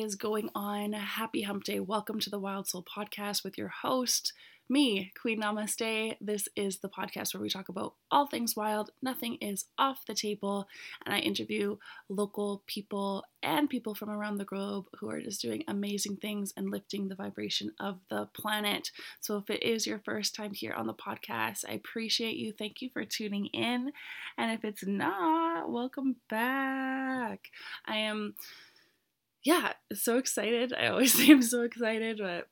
Is going on? Happy Hump Day. Welcome to the Wild Soul Podcast with your host, me, Queen Namaste. This is the podcast where we talk about all things wild. Nothing is off the table. And I interview local people and people from around the globe who are just doing amazing things and lifting the vibration of the planet. So if it is your first time here on the podcast, I appreciate you. Thank you for tuning in. And if it's not, welcome back. I am yeah, so excited. I always say I'm so excited, but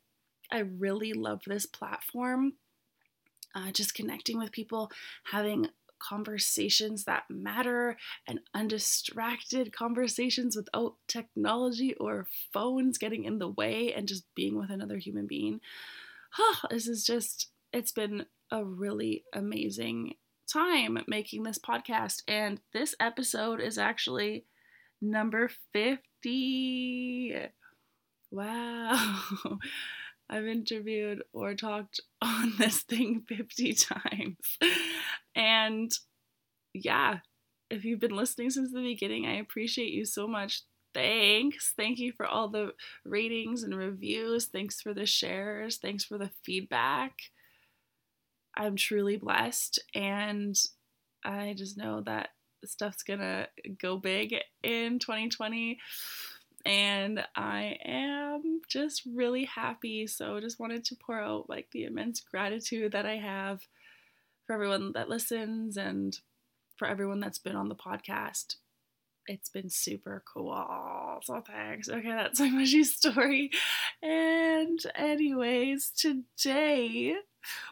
I really love this platform. Uh, just connecting with people, having conversations that matter and undistracted conversations without technology or phones getting in the way and just being with another human being. Oh, this is just, it's been a really amazing time making this podcast. And this episode is actually number 50. Wow. I've interviewed or talked on this thing 50 times. And yeah, if you've been listening since the beginning, I appreciate you so much. Thanks. Thank you for all the ratings and reviews. Thanks for the shares. Thanks for the feedback. I'm truly blessed. And I just know that stuff's gonna go big in 2020 and I am just really happy. So just wanted to pour out like the immense gratitude that I have for everyone that listens and for everyone that's been on the podcast. It's been super cool. So thanks. Okay, that's my mushy story. And anyways, today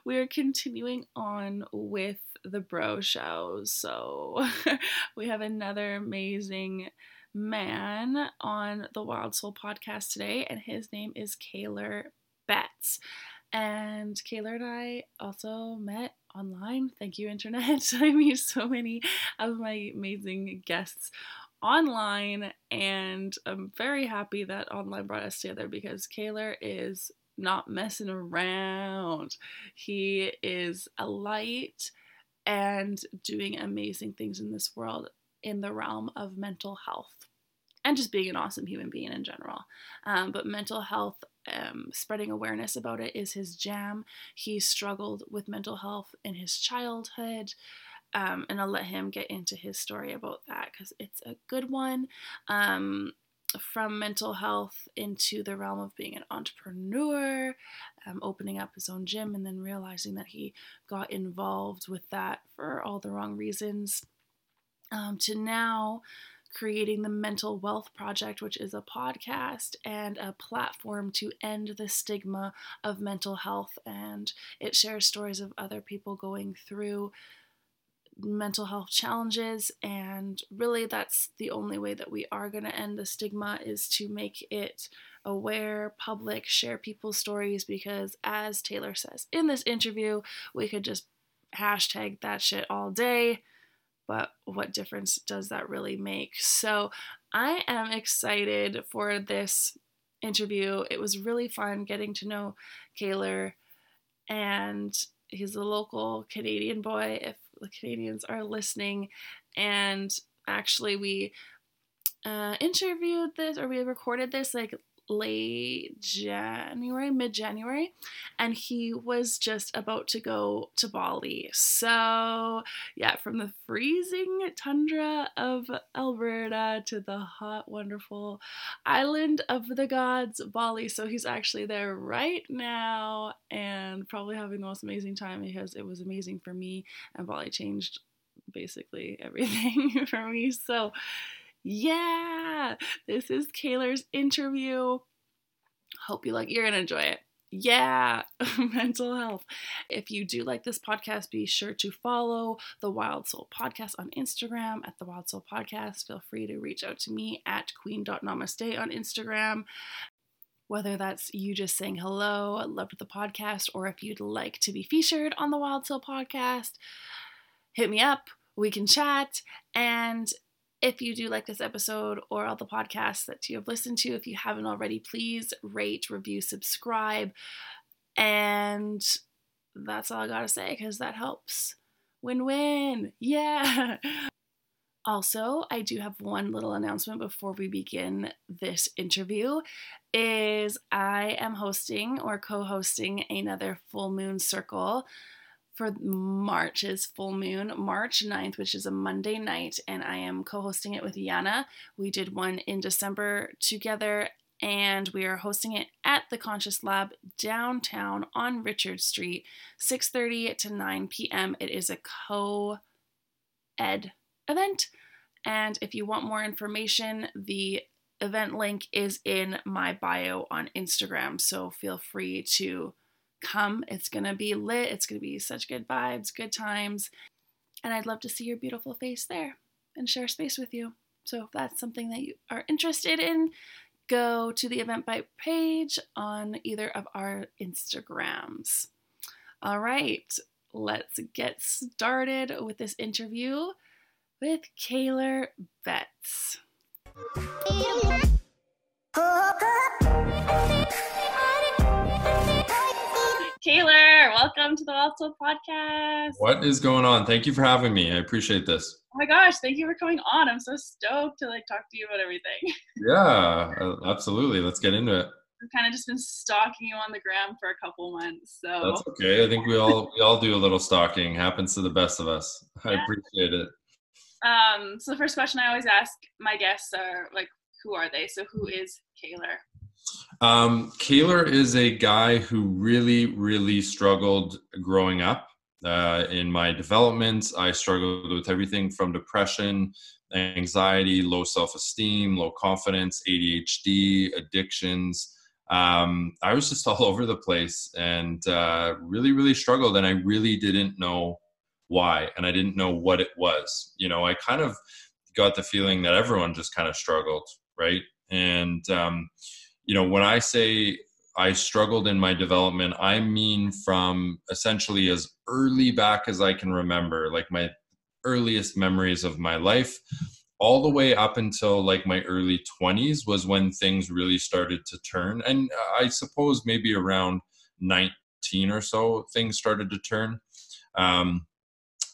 we're continuing on with the bro show. So we have another amazing man on the Wild Soul podcast today, and his name is Kaylor Betts. And Kaylor and I also met online. Thank you, Internet. I meet so many of my amazing guests online, and I'm very happy that online brought us together because Kaylor is not messing around. He is a light and doing amazing things in this world in the realm of mental health and just being an awesome human being in general. Um, but mental health, um, spreading awareness about it is his jam. He struggled with mental health in his childhood. Um, and I'll let him get into his story about that because it's a good one. Um, from mental health into the realm of being an entrepreneur, um, opening up his own gym, and then realizing that he got involved with that for all the wrong reasons, um, to now creating the Mental Wealth Project, which is a podcast and a platform to end the stigma of mental health. And it shares stories of other people going through mental health challenges and really that's the only way that we are going to end the stigma is to make it aware public share people's stories because as kaylor says in this interview we could just hashtag that shit all day but what difference does that really make? So i am excited for this interview. It was really fun getting to know kaylor and he's a local canadian boy if the Canadians are listening. And actually, we uh, interviewed this or we recorded this like late January, mid January, and he was just about to go to Bali. So, yeah, from the freezing tundra of Alberta to the hot, wonderful island of the gods, Bali. So, he's actually there right now and probably having the most amazing time because it was amazing for me, and Bali changed basically everything for me. So, yeah, this is Kaylor's interview. Hope you like, you're gonna enjoy it. Yeah, mental health. If you do like this podcast, be sure to follow the Wild Soul Podcast on Instagram at the Wild Soul Podcast. Feel free to reach out to me at queen.namaste on Instagram. Whether that's you just saying hello, loved the podcast, or if you'd like to be featured on the Wild Soul Podcast, hit me up. We can chat. And if you do like this episode or all the podcasts that you have listened to, if you haven't already, please rate, review, subscribe. And that's all I gotta say because that helps. Win win. Yeah. Also, I do have one little announcement before we begin this interview is I am hosting or co-hosting another full moon circle for March's full moon, March 9th, which is a Monday night, and I am co hosting it with Yana. We did one in December together, and we are hosting it at the Conscious Lab downtown on Richard Street, 6:30 to 9 p.m. It is a co ed event. And if you want more information, the event link is in my bio on Instagram. So feel free to come. It's going to be lit. It's going to be such good vibes, good times. And I'd love to see your beautiful face there and share space with you. So if that's something that you are interested in, go to the Eventbrite page on either of our Instagrams. All right, let's get started with this interview with Kaylor Betts. Kaylor, welcome to the Soul podcast. What is going on? Thank you for having me. I appreciate this. Oh my gosh, thank you for coming on. I'm so stoked to like talk to you about everything. Yeah, uh, absolutely. Let's get into it. I've kind of just been stalking you on the gram for a couple months. So That's okay. I think we all we all do a little stalking. Happens to the best of us. I appreciate it. Um, so the first question I always ask my guests are like, who are they? So who is Kaylor? Um, Kaylor is a guy who really, really struggled growing up. Uh, in my development, I struggled with everything from depression, anxiety, low self esteem, low confidence, ADHD, addictions. Um, I was just all over the place and uh, really, really struggled. And I really didn't know why. And I didn't know what it was. You know, I kind of got the feeling that everyone just kind of struggled, right? And, um, you know, when I say I struggled in my development, I mean from essentially as early back as I can remember, like my earliest memories of my life, all the way up until like my early 20s was when things really started to turn. And I suppose maybe around 19 or so, things started to turn. Um,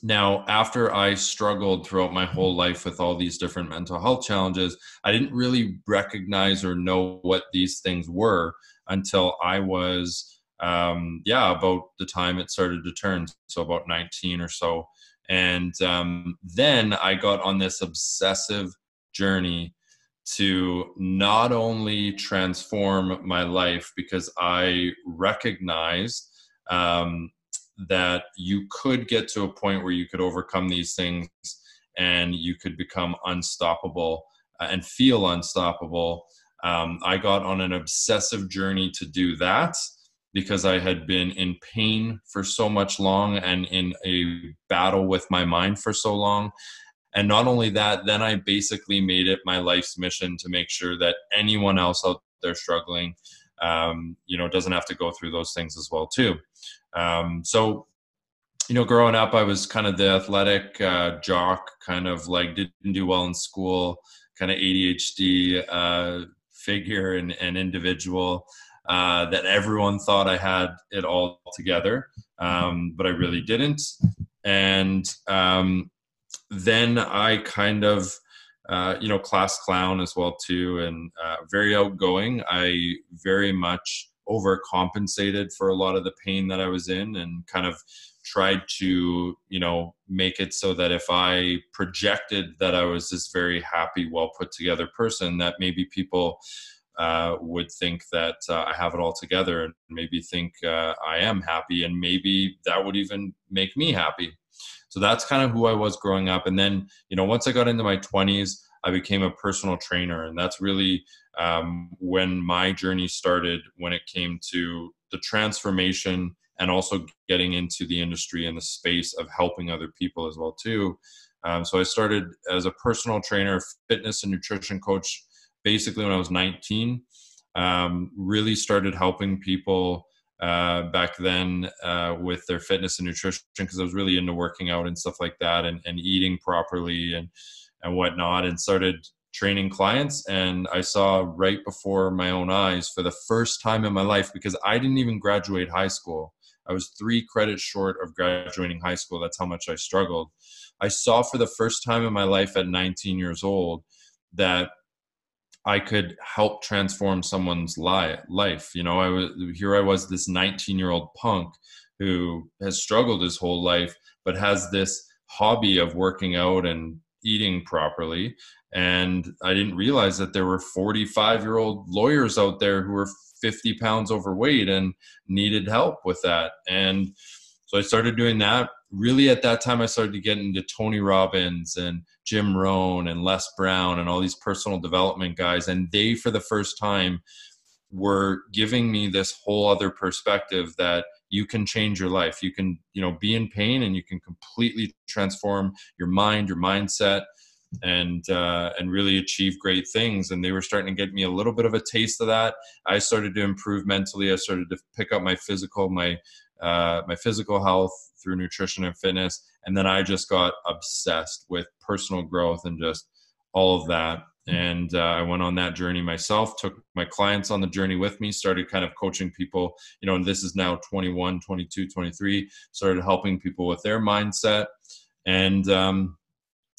now, after I struggled throughout my whole life with all these different mental health challenges, I didn't really recognize or know what these things were until I was, um, yeah, about the time it started to turn. So, about 19 or so. And um, then I got on this obsessive journey to not only transform my life because I recognized um, that you could get to a point where you could overcome these things and you could become unstoppable uh, and feel unstoppable. Um, I got on an obsessive journey to do that because I had been in pain for so much long and in a battle with my mind for so long. And not only that, then I basically made it my life's mission to make sure that anyone else out there struggling, um, you know, doesn't have to go through those things as well too. Um, so, you know, growing up, I was kind of the athletic uh, jock, kind of like didn't do well in school, kind of ADHD uh, figure and, and individual. Uh, that everyone thought I had it all together, um, but I really didn't. And um, then I kind of, uh, you know, class clown as well too, and uh, very outgoing. I very much overcompensated for a lot of the pain that I was in and kind of tried to, you know, make it so that if I projected that I was this very happy, well put together person, that maybe people uh, would think that uh, I have it all together and maybe think uh, I am happy, and maybe that would even make me happy. So that's kind of who I was growing up. And then, you know, once I got into my 20s, I became a personal trainer. And that's really um, when my journey started when it came to the transformation and also getting into the industry and the space of helping other people as well too. Um, so I started as a personal trainer, fitness and nutrition coach, basically when I was 19. Um, really started helping people uh, back then uh, with their fitness and nutrition because I was really into working out and stuff like that and, and eating properly and and whatnot and started training clients and I saw right before my own eyes for the first time in my life because I didn't even graduate high school. I was three credits short of graduating high school. That's how much I struggled. I saw for the first time in my life at 19 years old that I could help transform someone's life. You know, I was here. I was this 19 year old punk who has struggled his whole life, but has this hobby of working out and eating properly. And I didn't realize that there were 45 year old lawyers out there who were 50 pounds overweight and needed help with that. And so I started doing that. Really, at that time, I started to get into Tony Robbins and Jim Rohn and Les Brown and all these personal development guys. And they, for the first time, were giving me this whole other perspective that you can change your life. You can, you know, be in pain and you can completely transform your mind, your mindset, and uh, and really achieve great things. And they were starting to get me a little bit of a taste of that. I started to improve mentally. I started to pick up my physical, my uh, my physical health through nutrition and fitness. And then I just got obsessed with personal growth and just all of that. And uh, I went on that journey myself, took my clients on the journey with me, started kind of coaching people, you know, and this is now 21, 22, 23, started helping people with their mindset. And, um,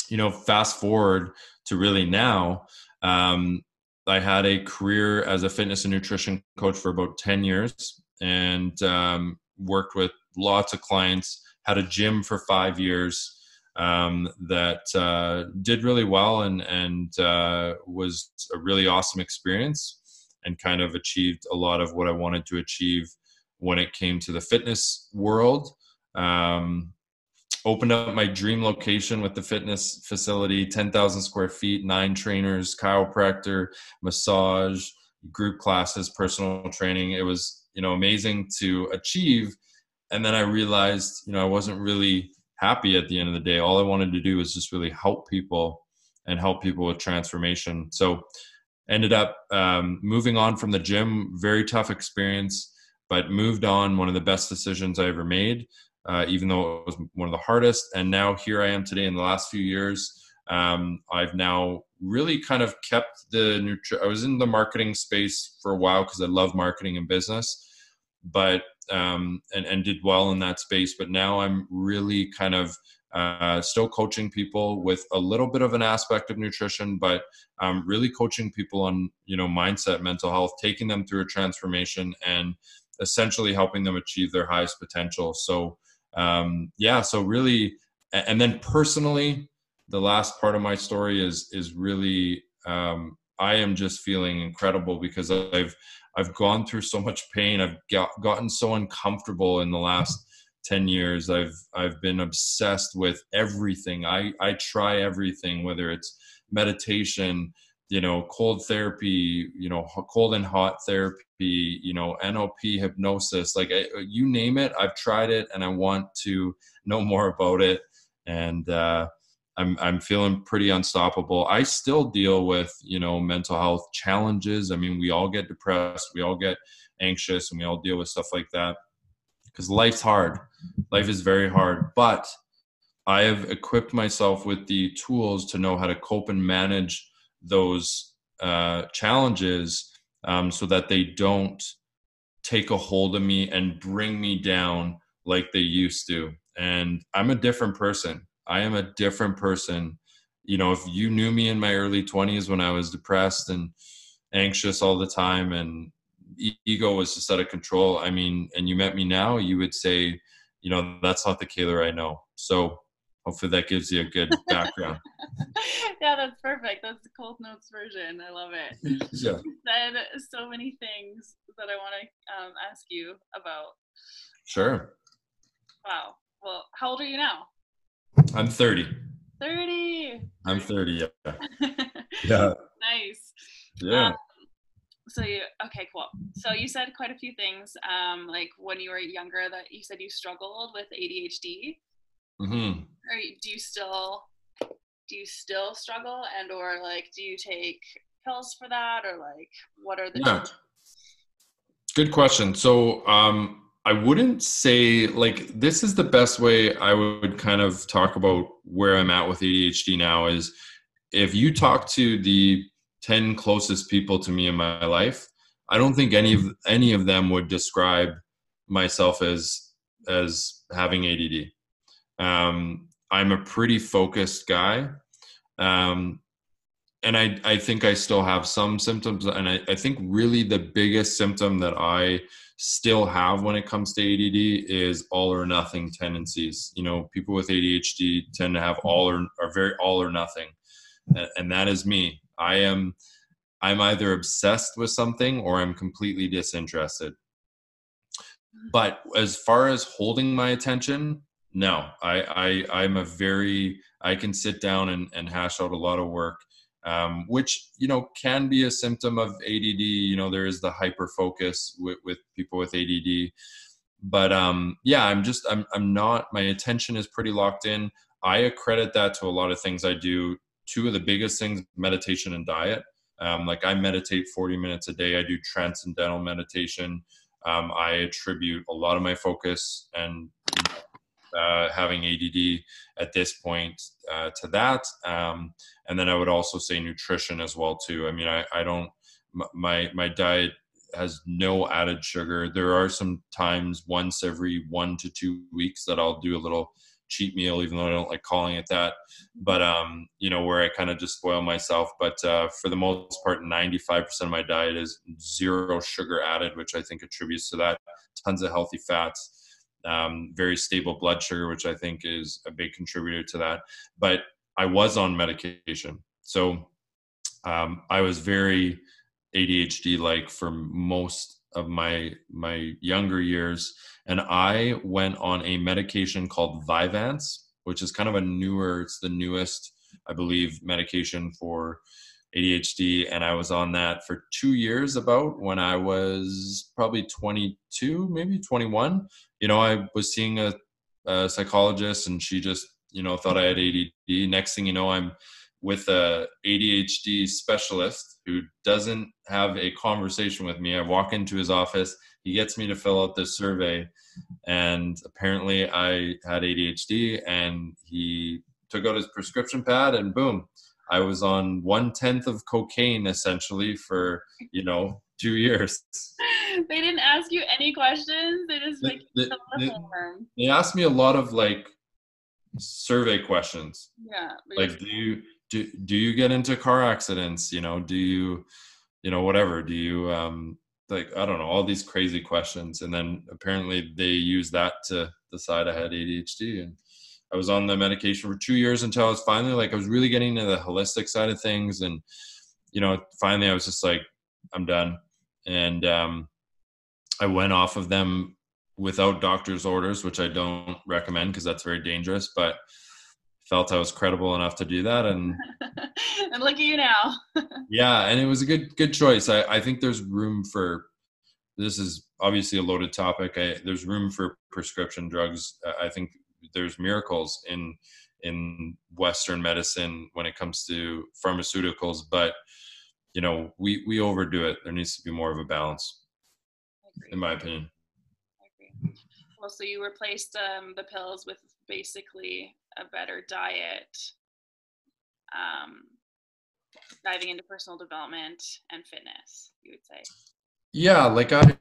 you know, fast forward to really now, um, I had a career as a fitness and nutrition coach for about 10 years. And um, worked with lots of clients, had a gym for five years um, that uh, did really well and, and uh, was a really awesome experience and kind of achieved a lot of what I wanted to achieve when it came to the fitness world. Um, opened up my dream location with the fitness facility 10,000 square feet, nine trainers, chiropractor, massage, group classes, personal training. It was you know amazing to achieve. And then i realized you know i wasn't really happy at the end of the day. All i wanted to do was just really help people and help people with transformation. So ended up um, moving on from the gym. Very tough experience but moved on. One of the best decisions i ever made uh, even though it was one of the hardest. And now here i am today in the last few years um, I've now really kind of kept the nutri- I was in the marketing space for a while because I love marketing and business, but um, and and did well in that space. But now I'm really kind of uh, still coaching people with a little bit of an aspect of nutrition, but um, really coaching people on you know mindset, mental health, taking them through a transformation, and essentially helping them achieve their highest potential. So um, yeah, so really, and then personally, the last part of my story is is really um, I am just feeling incredible because I've I've gone through so much pain. I've got, gotten so uncomfortable in the last 10 years. I've I've been obsessed with everything. I I try everything whether it's meditation, you know, cold therapy, you know, cold and hot therapy, you know, NLP hypnosis, like you name it, I've tried it and I want to know more about it and uh I'm I'm feeling pretty unstoppable. I still deal with you know mental health challenges. I mean, we all get depressed, we all get anxious, and we all deal with stuff like that because life's hard. Life is very hard, but I have equipped myself with the tools to know how to cope and manage those uh, challenges um, so that they don't take a hold of me and bring me down like they used to. And I'm a different person. I am a different person. You know, if you knew me in my early 20s when I was depressed and anxious all the time and ego was just out of control, I mean, and you met me now, you would say, you know, that's not the Kaylor I know. So hopefully that gives you a good background. yeah, that's perfect. That's the Coles Notes version. I love it. yeah. You said so many things that I want to um, ask you about. Sure. Wow. Well, how old are you now? I'm 30. 30. I'm 30, yeah. Yeah. nice. Yeah. Um, so you okay, cool. So you said quite a few things. Um, like when you were younger, that you said you struggled with ADHD. Mm-hmm. Or do you still do you still struggle, and or like do you take pills for that, or like what are the yeah. Good question. So um, I wouldn't say like this is the best way I would kind of talk about where I'm at with ADHD now is if you talk to the 10 closest people to me in my life, I don't think any of any of them would describe myself as as having ADD. Um, I'm a pretty focused guy. Um, and I, I think I still have some symptoms. And I, I think really the biggest symptom that I still have when it comes to ADD is all or nothing tendencies. You know, people with ADHD tend to have mm-hmm. all or are very all or nothing. And that is me. I am I'm either obsessed with something or I'm completely disinterested. Mm-hmm. But as far as holding my attention, no. I, I I'm a very I can sit down and, and hash out a lot of work um, which you know can be a symptom of ADD. You know, there is the hyper focus with, with people with ADD, but um, yeah, I'm just I'm I'm not. My attention is pretty locked in. I accredit that to a lot of things I do. Two of the biggest things: meditation and diet. Um, like I meditate 40 minutes a day. I do transcendental meditation. Um, I attribute a lot of my focus and uh, having ADD at this point uh, to that. Um, and then I would also say nutrition as well too. I mean, I, I don't my my diet has no added sugar. There are some times once every one to two weeks that I'll do a little cheat meal, even though I don't like calling it that. But um, you know, where I kind of just spoil myself. But uh, for the most part, 95% of my diet is zero sugar added, which I think attributes to that. Tons of healthy fats um, very stable blood sugar, which I think is a big contributor to that. But I was on medication. So um, I was very ADHD like for most of my my younger years and I went on a medication called Vyvanse which is kind of a newer it's the newest I believe medication for ADHD and I was on that for 2 years about when I was probably 22 maybe 21 you know, I was seeing a, a psychologist and she just, you know, thought I had ADD. Next thing you know, I'm with a ADHD specialist who doesn't have a conversation with me. I walk into his office, he gets me to fill out this survey, and apparently I had ADHD, and he took out his prescription pad, and boom, I was on one tenth of cocaine essentially for you know two years. they didn't ask you any questions. They just like they, they, they, asked me a lot of like survey questions. Yeah. Like, do you do do you get into car accidents? You know, do you, you know, whatever? Do you um like I don't know all these crazy questions, and then apparently they use that to decide I had ADHD and. I was on the medication for two years until I was finally like I was really getting into the holistic side of things and you know finally I was just like I'm done and um, I went off of them without doctor's orders, which I don't recommend because that's very dangerous. But felt I was credible enough to do that, and and look at you now. yeah, and it was a good good choice. I, I think there's room for this is obviously a loaded topic. I, there's room for prescription drugs. I think there's miracles in in Western medicine when it comes to pharmaceuticals, but you know we we overdo it. There needs to be more of a balance in my opinion. I agree. well so you replaced um, the pills with basically a better diet um, diving into personal development and fitness you would say? Yeah like i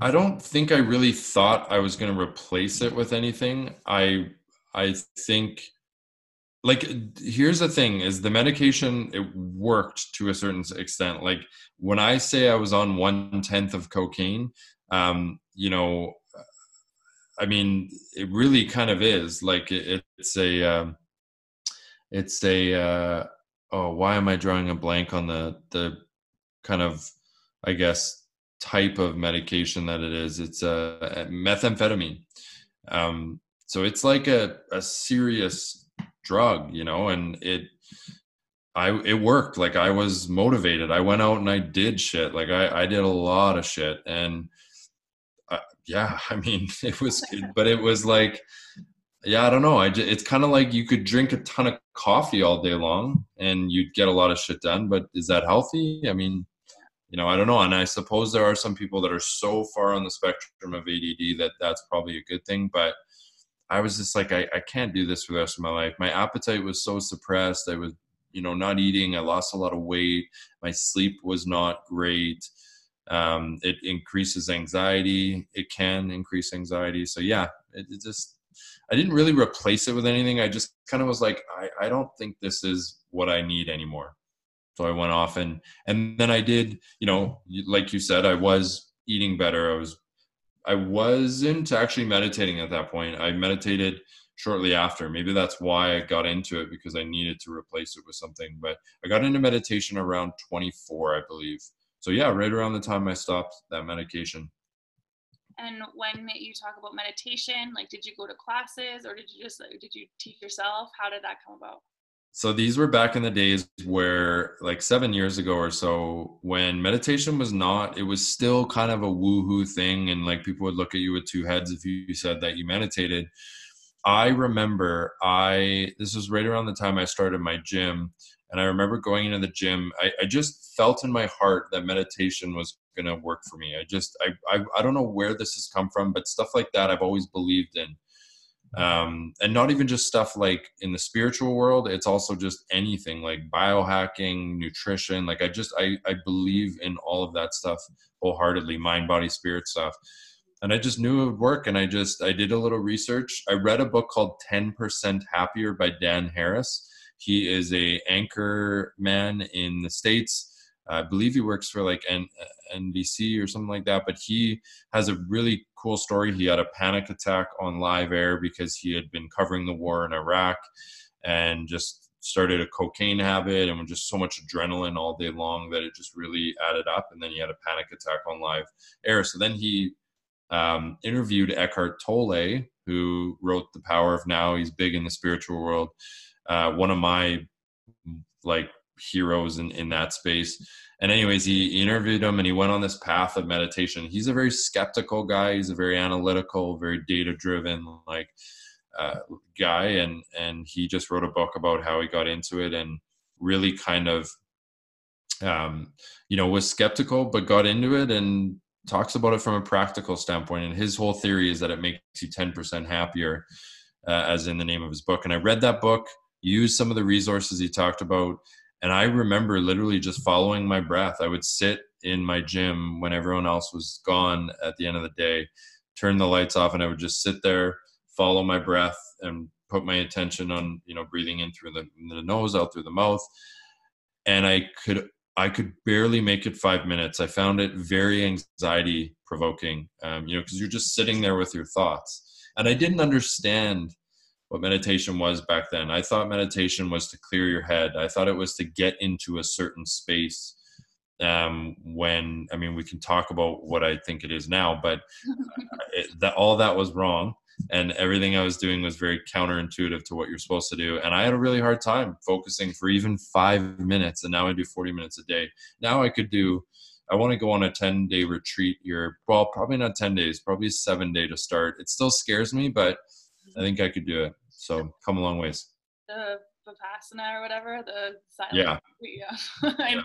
i don't think i really thought i was going to replace it with anything. I i think like here's the thing is the medication it worked to a certain extent. Like when i say i was on one tenth of cocaine um you know i mean it really kind of is. Like it, it's a um, it's a uh oh why am i drawing a blank on the the kind of i guess type of medication that it is it's a, a methamphetamine um so it's like a, a serious drug, you know, and it I it worked. Like I was motivated. I went out and I did shit. Like I I did a lot of shit and I, yeah, I mean, it was good, but it was like yeah, I don't know. I just, it's kind of like you could drink a ton of coffee all day long and you'd get a lot of shit done, but is that healthy? I mean, you know, I don't know. And I suppose there are some people that are so far on the spectrum of ADD that that's probably a good thing, but I was just like, I, I can't do this for the rest of my life. My appetite was so suppressed. I was you know not eating i lost a lot of weight my sleep was not great um, it increases anxiety it can increase anxiety so yeah it, it, just i didn't really replace it with anything i just kind of was like I, I don't think this is what i need anymore so i went off and and then i did you know like you said i was eating better i was i wasn't actually meditating at that point i meditated shortly after. Maybe that's why I got into it because I needed to replace it with something. But I got into meditation around 24, I believe. So yeah, right around the time I stopped that medication. And when you talk about meditation, like did you go to classes or did you just did you teach yourself? How did that come about? So these were back in the days where like 7 years ago or so when meditation was not it was still kind of a woohoo thing and like people would look at you with two heads if you said that you meditated I remember I this was right around the time I started my gym, and I remember going into the gym. I, I just felt in my heart that meditation was going to work for me. I just I, I I don't know where this has come from, but stuff like that I've always believed in. Um, and not even just stuff like in the spiritual world it's also just anything like biohacking nutrition like i just i i believe in all of that stuff wholeheartedly mind body spirit stuff and I just knew it would work. And I just I did a little research. I read a book called 10% Happier by Dan Harris. He is a anchor man in the states. I believe he works for like N- NBC or something like that. But he has a really cool story. He had a panic attack on live air because he had been covering the war in Iraq and just started a cocaine habit and was just so much adrenaline all day long that it just really added up. And then he had a panic attack on live air. So then he um, interviewed Eckhart Tolle, who wrote The Power of Now. He's big in the spiritual world. Uh, one of my like heroes in, in that space. And anyways, he interviewed him and he went on this path of meditation. He's a very skeptical guy. He's a very analytical, very data driven, like uh, guy. And, and he just wrote a book about how he got into it and really kind of, um, you know, was skeptical, but got into it and talks about it from a practical standpoint. And his whole theory is that it makes you 10% happier, uh, as in the name of his book. And I read that book, used some of the resources he talked about. And I remember literally just following my breath. I would sit in my gym when everyone else was gone at the end of the day, turn the lights off, and I would just sit there, follow my breath, and put my attention on, you know, breathing in through the, the nose, out through the mouth. And I could I could barely make it five minutes. I found it very anxiety provoking, um, you know, because you're just sitting there with your thoughts. And I didn't understand what meditation was back then. I thought meditation was to clear your head. I thought it was to get into a certain space. Um, when I mean, we can talk about what I think it is now, but it, that all that was wrong and everything I was doing was very counterintuitive to what you're supposed to do. And I had a really hard time focusing for even five minutes. And now I do 40 minutes a day. Now I could do, I want to go on a 10 day retreat here. Well, probably not 10 days, probably seven day to start. It still scares me, but I think I could do it. So come a long ways. The Vipassana or whatever, the silent yeah, yeah. I know.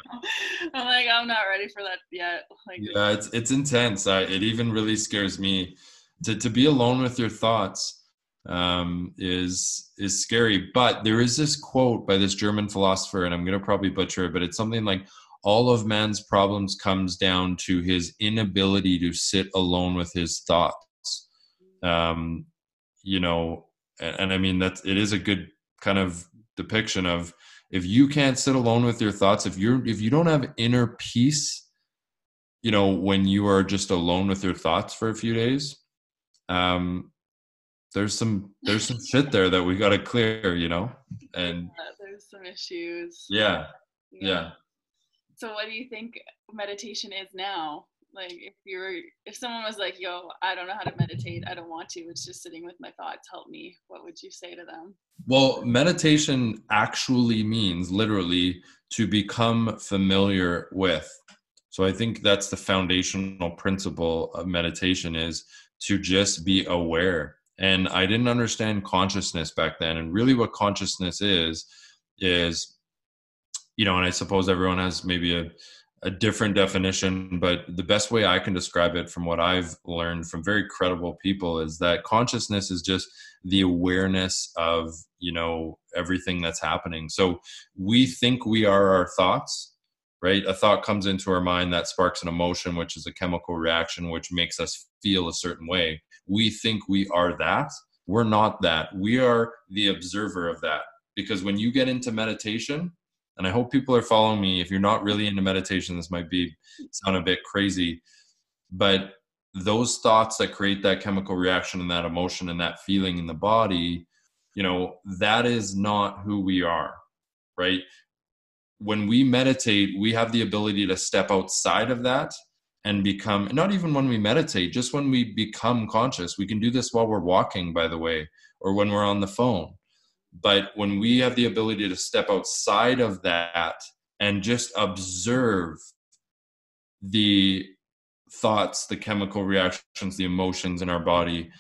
I'm like, I'm not ready for that yet. Like, yeah, it's it's intense. I, it even really scares me to, to be alone with your thoughts um, is is scary. But there is this quote by this German philosopher, and I'm going to probably butcher it, but it's something like all of man's problems comes down to his inability to sit alone with his thoughts. Um, you know, and, and I mean that it is a good kind of depiction of if you can't sit alone with your thoughts, if you're if you don't have inner peace, you know, when you are just alone with your thoughts for a few days, um, there's some there's some shit there that we got to clear, you know, and yeah, there's some issues. Yeah, yeah, yeah. So, what do you think meditation is now? Like if you're if someone was like yo i don't know how to meditate i don't want to it's just sitting with my thoughts help me what would you say to them? Well meditation actually means literally to become familiar with. So i think that's the foundational principle of meditation is to just be aware. And i didn't understand consciousness back then. And really what consciousness is is you know and i suppose everyone has maybe a a different definition, but the best way I can describe it from what I've learned from very credible people is that consciousness is just the awareness of, you know, everything that's happening. So we think we are our thoughts, right? A thought comes into our mind that sparks an emotion, which is a chemical reaction, which makes us feel a certain way. We think we are that. We're not that. We are the observer of that. Because when you get into meditation, and I hope people are following me. If you're not really into meditation, this might be sound a bit crazy, but those thoughts that create that chemical reaction and that emotion and that feeling in the body, you know, that is not who we are, right? When we meditate, we have the ability to step outside of that and become not even when we meditate, just when we become conscious. We can do this while we're walking, by the way, or when we're on the phone but when we have the ability to step outside of that and just observe the thoughts, the chemical reactions, the emotions in our body,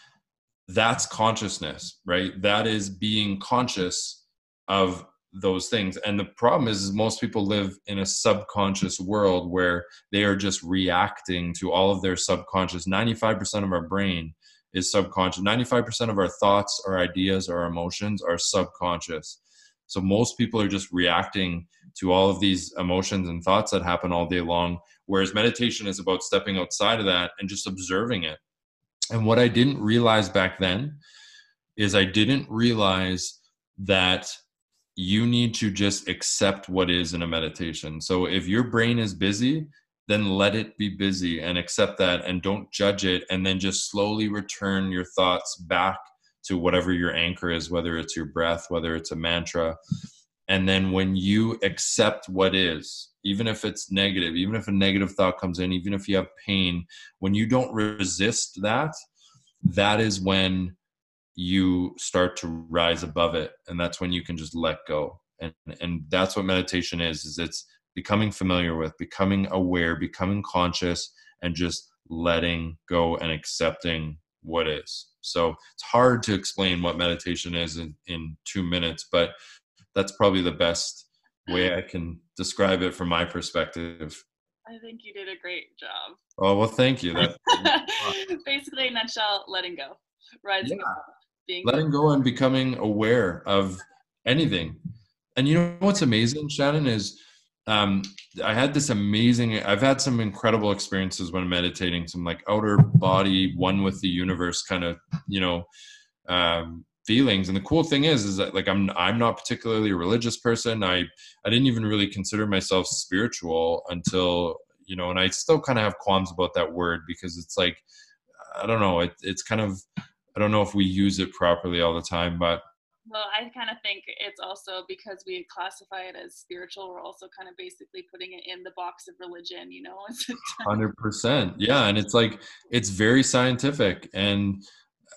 that's consciousness, right? That is being conscious of those things. And the problem is, is most people live in a subconscious world where they are just reacting to all of their subconscious. 95% of our brain is subconscious. 95% of our thoughts, our ideas, our emotions are subconscious. So most people are just reacting to all of these emotions and thoughts that happen all day long. Whereas meditation is about stepping outside of that and just observing it. And what I didn't realize back then is I didn't realize that you need to just accept what is in a meditation. So if your brain is busy, then let it be busy and accept that and don't judge it and then just slowly return your thoughts back to whatever your anchor is whether it's your breath whether it's a mantra. And then when you accept what is even if it's negative even if a negative thought comes in even if you have pain when you don't resist that that is when you start to rise above it and that's when you can just let go. And and that's what meditation is is it's becoming familiar with, becoming aware, becoming conscious, and just letting go and accepting what is. So it's hard to explain what meditation is in, in two minutes, but that's probably the best way I can describe it from my perspective. I think you did a great job. Oh well, thank you. That, Basically, in nutshell, letting go, rising yeah. above, being letting go and becoming aware of anything. And you know what's amazing, Shannon, is um, I had this amazing. I've had some incredible experiences when meditating. Some like outer body, one with the universe, kind of you know um, feelings. And the cool thing is, is that like I'm I'm not particularly a religious person. I I didn't even really consider myself spiritual until you know, and I still kind of have qualms about that word because it's like I don't know. It, it's kind of I don't know if we use it properly all the time, but well, I kind of think it's also because we classify it as spiritual, we're also kind of basically putting it in the box of religion, you know? Hundred percent, yeah, and it's like it's very scientific, and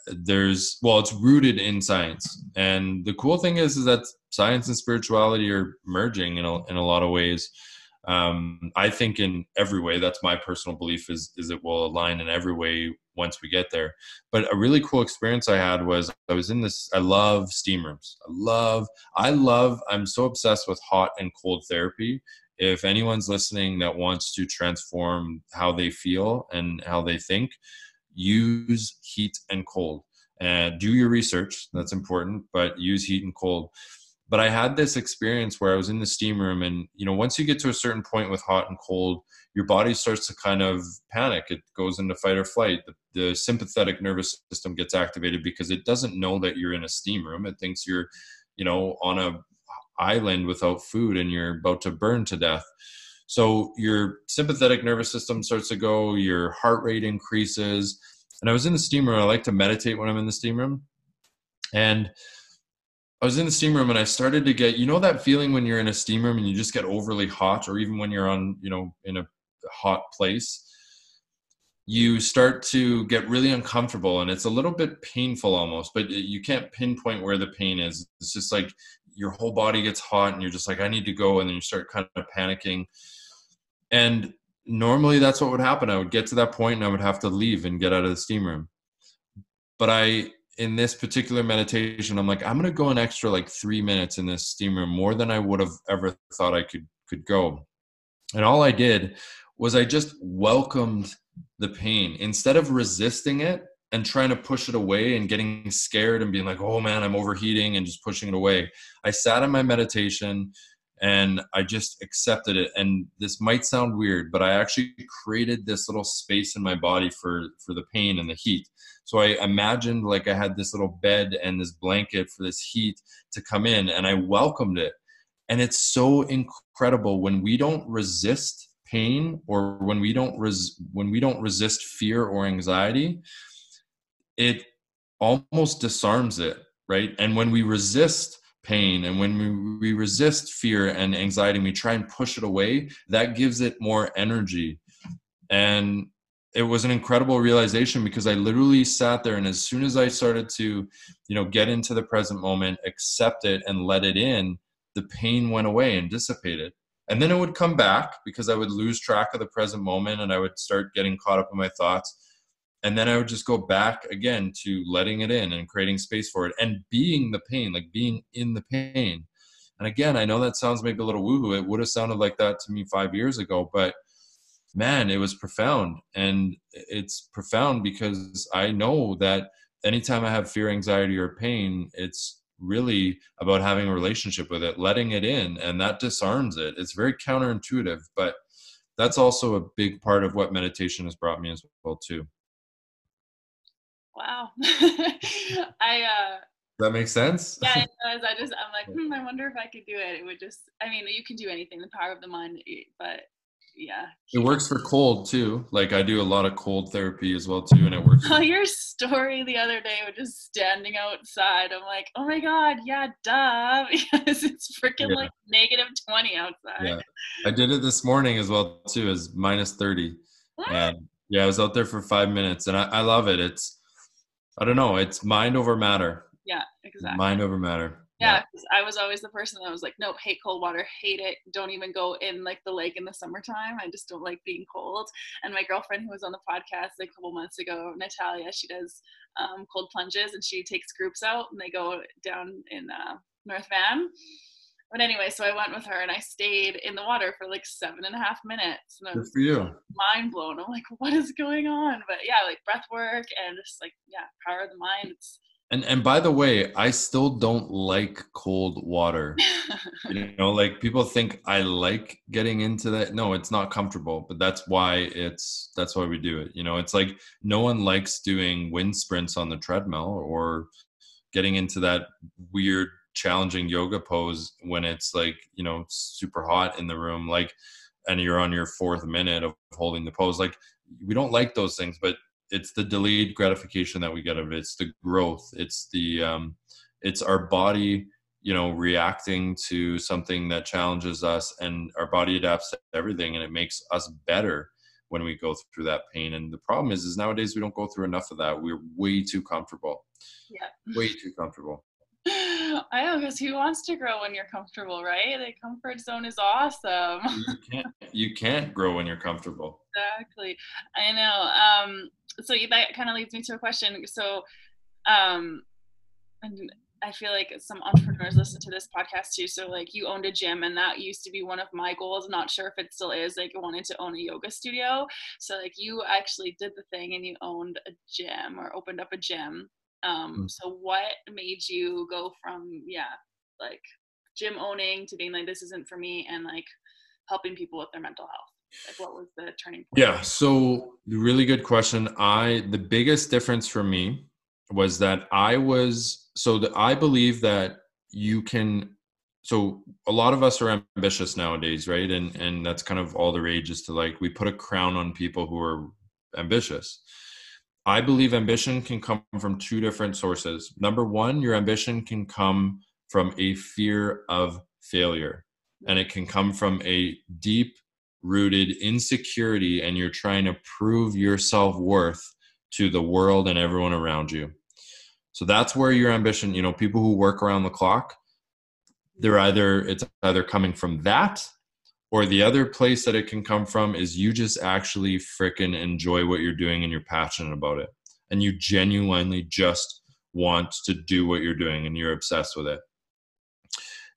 there's well, it's rooted in science, and the cool thing is, is that science and spirituality are merging in a, in a lot of ways. Um, I think in every way, that's my personal belief is is it will align in every way once we get there. But a really cool experience I had was I was in this. I love steam rooms. I love. I love. I'm so obsessed with hot and cold therapy. If anyone's listening that wants to transform how they feel and how they think, use heat and cold. And do your research. That's important. But use heat and cold but i had this experience where i was in the steam room and you know once you get to a certain point with hot and cold your body starts to kind of panic. It goes into fight or flight. The, the sympathetic nervous system gets activated because it doesn't know that you're in a steam room. It thinks you're you know on a island without food and you're about to burn to death. So your sympathetic nervous system starts to go your heart rate increases. And i was in the steam room. I like to meditate when i'm in the steam room. And I was in the steam room and I started to get, you know, that feeling when you're in a steam room and you just get overly hot, or even when you're on, you know, in a hot place. you start to get really uncomfortable and it's a little bit painful almost but you can't pinpoint where the pain is. It's just like your whole body gets hot and you're just like i need to go and then you start kind of panicking. And normally that's what would happen. I would get to that point and i would have to leave and get out of the steam room. But i in this particular meditation i'm like i'm going to go an extra like three minutes in this steam room more than i would have ever thought i could could go and all i did was i just welcomed the pain instead of resisting it and trying to push it away and getting scared and being like, oh man, I'm overheating and just pushing it away. I sat in my meditation and I just accepted it. And this might sound weird, but I actually created this little space in my body for, for the pain and the heat. So I imagined like I had this little bed and this blanket for this heat to come in and I welcomed it. And it's so incredible when we don't resist pain or when we don't res- when we don't resist fear or anxiety it almost disarms it right and when we resist pain. And when we, we resist fear and anxiety and we try and push it away that gives it more energy. And it was an incredible realization because i literally sat there and as soon as i started to you know get into the present moment accept it and let it in the pain went away and dissipated. And then it would come back because i would lose track of the present moment and i would start getting caught up in my thoughts and then i would just go back again to letting it in and creating space for it and being the pain like being in the pain and again i know that sounds maybe a little woo-hoo it would have sounded like that to me five years ago but man it was profound and it's profound because i know that anytime i have fear anxiety or pain it's really about having a relationship with it, letting it in, and that disarms it. It's very counterintuitive, but that's also a big part of what meditation has brought me as well too. Wow. I uh that makes sense. yeah, it does. I just I'm like, hmm, I wonder if I could do it. It would just I mean, you can do anything, the power of the mind, but yeah. It works for cold too. Like I do a lot of cold therapy as well too, and it works. Oh, your story the other day with just standing outside. I'm like, oh my god, yeah, duh, because it's freaking yeah. like negative twenty outside. Yeah, I did it this morning as well too, as minus thirty. What? And yeah, I was out there for five minutes, and I, I love it. It's I don't know, it's mind over matter. Yeah, exactly. Mind over matter yeah, I was always the person that was like, nope, hate cold water, hate it. Don't even go in like the lake in the summertime. I just don't like being cold. And my girlfriend who was on the podcast a couple months ago, Natalia, she does um, cold plunges and she takes groups out and they go down in uh, North Van. But anyway, so I went with her and I stayed in the water for like seven and a half minutes. And I was Good for you. mind blown. I'm like, what is going on? But yeah, like breath work and just like, yeah, power of the mind. It's and and by the way, I still don't like cold water. you know, like people think I like getting into that. No, it's not comfortable, but that's why it's that's why we do it. You know, it's like no one likes doing wind sprints on the treadmill or getting into that weird challenging yoga pose when it's like, you know, super hot in the room like and you're on your fourth minute of holding the pose like we don't like those things, but it's the delayed gratification that we get of it. It's the growth. It's the um, it's our body, you know, reacting to something that challenges us, and our body adapts to everything, and it makes us better when we go through that pain. And the problem is, is nowadays we don't go through enough of that. We're way too comfortable. Yeah. Way too comfortable. I know, because who wants to grow when you're comfortable, right? The comfort zone is awesome. you can't. You can't grow when you're comfortable. Exactly. I know. Um, so that kind of leads me to a question. So, um, and I feel like some entrepreneurs listen to this podcast too. So like you owned a gym and that used to be one of my goals. I'm not sure if it still is. Like I wanted to own a yoga studio. So like you actually did the thing and you owned a gym or opened up a gym. Um, mm. so what made you go from yeah, like gym owning to being like this isn't for me and like helping people with their mental health? Like what was the turning point? Yeah, so really good question. I the biggest difference for me was that I was so that I believe that you can so a lot of us are ambitious nowadays, right? And and that's kind of all the rage is to like we put a crown on people who are ambitious. I believe ambition can come from two different sources. Number one, your ambition can come from a fear of failure, and it can come from a deep rooted insecurity and you're trying to prove your self-worth to the world and everyone around you so that's where your ambition you know people who work around the clock they're either it's either coming from that or the other place that it can come from is you just actually freaking enjoy what you're doing and you're passionate about it. And you genuinely just want to do what you're doing and you're obsessed with it.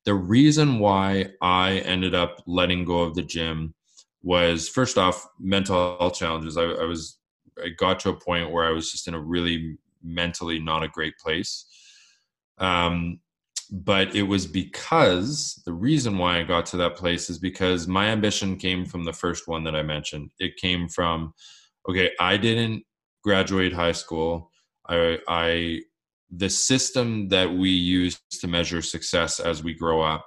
The reason why i ended up letting go of the gym was first off mental health challenges. I, I was i got to a point where i was just in a really mentally not a great place. Um, but it was because the reason why I got to that place is because my ambition came from the first one that I mentioned. It came from, okay, I didn't graduate high school. I, I, the system that we use to measure success as we grow up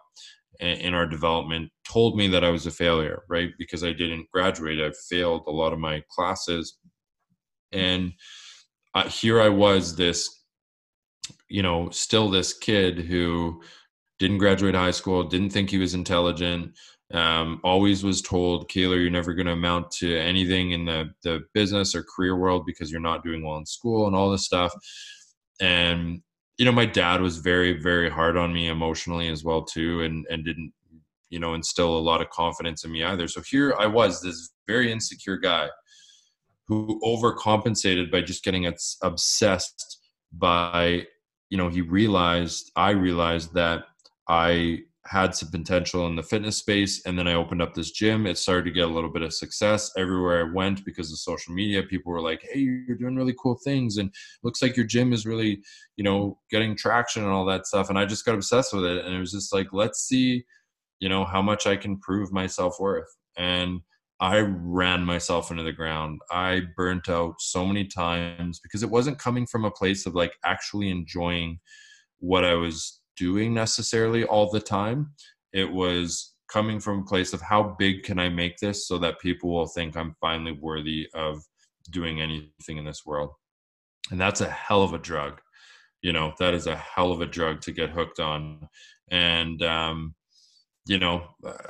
in our development told me that I was a failure, right? Because I didn't graduate. I failed a lot of my classes. And uh, here I was, this you know, still this kid who didn't graduate high school, didn't think he was intelligent, um, always was told, Kaylor, you're never going to amount to anything in the, the business or career world because you're not doing well in school and all this stuff. And, you know, my dad was very, very hard on me emotionally as well, too, and, and didn't, you know, instill a lot of confidence in me either. So here I was, this very insecure guy who overcompensated by just getting obsessed by you know he realized i realized that i had some potential in the fitness space and then i opened up this gym. It started to get a little bit of success everywhere i went because of social media. People were like hey you're doing really cool things and looks like your gym is really you know getting traction and all that stuff. And i just got obsessed with it and it was just like let's see you know how much i can prove my self-worth. And I ran myself into the ground. I burnt out so many times because it wasn't coming from a place of like actually enjoying what I was doing necessarily all the time. It was coming from a place of how big can I make this so that people will think I'm finally worthy of doing anything in this world. And that's a hell of a drug. You know, that is a hell of a drug to get hooked on. And um you know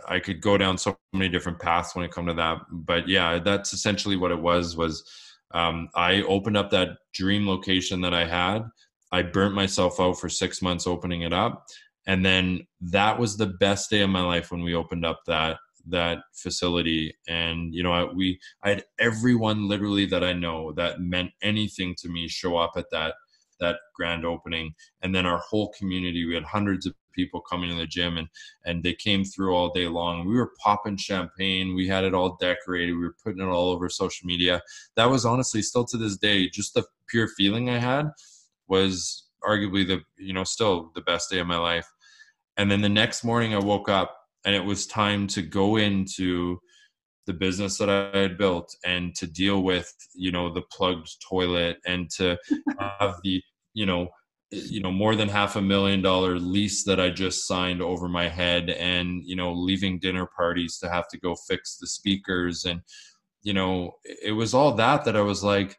i could go down so many different paths when it come to that. But yeah that's essentially what it was was um, i opened up that dream location that i had. I burnt myself out for six months opening it up. And then that was the best day of my life when we opened up that that facility. And you know I, we i had everyone literally that i know that meant anything to me show up at that that grand opening. And then our whole community we had hundreds of people coming to the gym and and they came through all day long. We were popping champagne. We had it all decorated. We were putting it all over social media. That was honestly still to this day just the pure feeling i had was arguably the you know still the best day of my life. And then the next morning i woke up and it was time to go into the business that I had built and to deal with, you know, the plugged toilet and to have the, you know, you know more than half a million dollar lease that i just signed over my head and you know leaving dinner parties to have to go fix the speakers and you know it was all that that i was like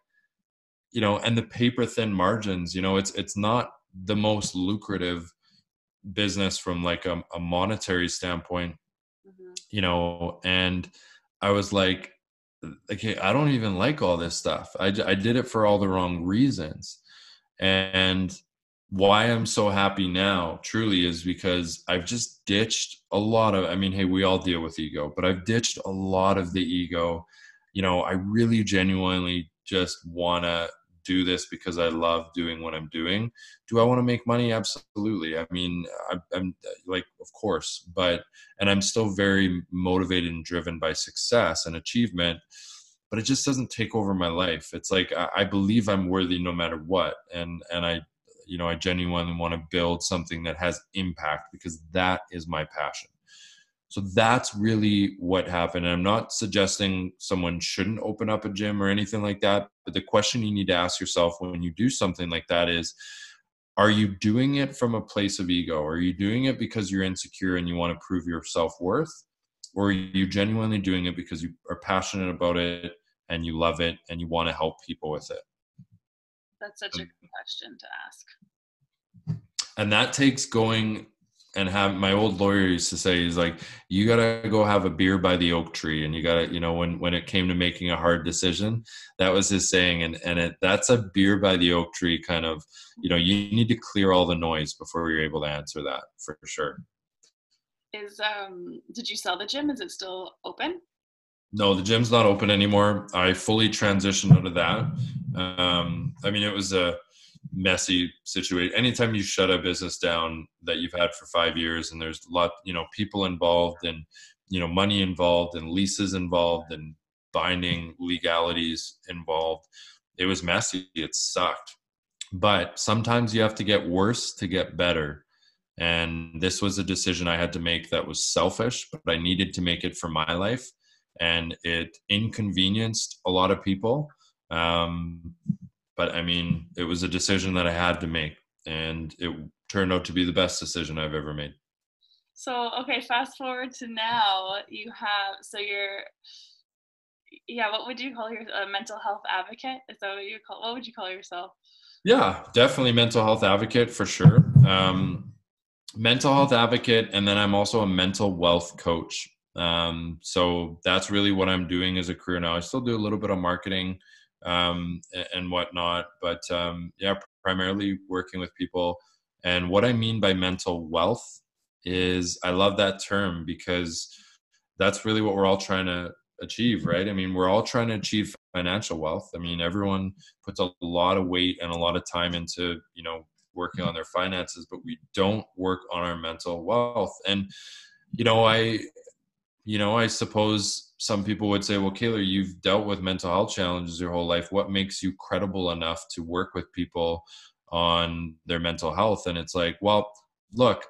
you know and the paper thin margins you know it's it's not the most lucrative business from like a, a monetary standpoint mm-hmm. you know and i was like okay i don't even like all this stuff. I, I did it for all the wrong reasons. And why I'm so happy now truly is because I've just ditched a lot of I mean hey we all deal with ego but I've ditched a lot of the ego. You know I really genuinely just want to do this because I love doing what I'm doing. Do I want to make money? Absolutely. I mean I, I'm like of course but and I'm still very motivated and driven by success and achievement but it just doesn't take over my life. It's like I, I believe I'm worthy no matter what and and I you know i genuinely want to build something that has impact because that is my passion so that's really what happened. And i'm not suggesting someone shouldn't open up a gym or anything like that but the question you need to ask yourself when you do something like that is are you doing it from a place of ego? Are you doing it because you're insecure and you want to prove your self-worth? Or are you genuinely doing it because you are passionate about it and you love it and you want to help people with it? That's such a um, good question to ask. And that takes going and have my old lawyer used to say he's like you gotta go have a beer by the oak tree and you gotta you know when when it came to making a hard decision that was his saying and and it that's a beer by the oak tree kind of you know you need to clear all the noise before you're able to answer that for sure. Is um did you sell the gym? Is it still open? No the gym's not open anymore. I fully transitioned out of that. Um i mean it was a messy situation. Anytime you shut a business down that you've had for five years, and there's a lot, you know, people involved, and you know, money involved, and leases involved, and binding legalities involved, it was messy. It sucked. But sometimes you have to get worse to get better. And this was a decision I had to make that was selfish, but I needed to make it for my life. And it inconvenienced a lot of people. Um, but I mean, it was a decision that I had to make, and it turned out to be the best decision I've ever made. So, okay, fast forward to now, you have so you're, yeah, what would you call your a mental health advocate? Is that what you call? What would you call yourself? Yeah, definitely mental health advocate for sure. Um, mental health advocate, and then I'm also a mental wealth coach. Um, so that's really what I'm doing as a career now. I still do a little bit of marketing um, and whatnot. But um, yeah, primarily working with people. And what I mean by mental wealth is I love that term because that's really what we're all trying to achieve, right? I mean, we're all trying to achieve financial wealth. I mean, everyone puts a lot of weight and a lot of time into, you know, working on their finances, but we don't work on our mental wealth. And, you know, I, you know, I suppose some people would say, well, Kaylor, you've dealt with mental health challenges your whole life. What makes you credible enough to work with people on their mental health? And it's like, well, look,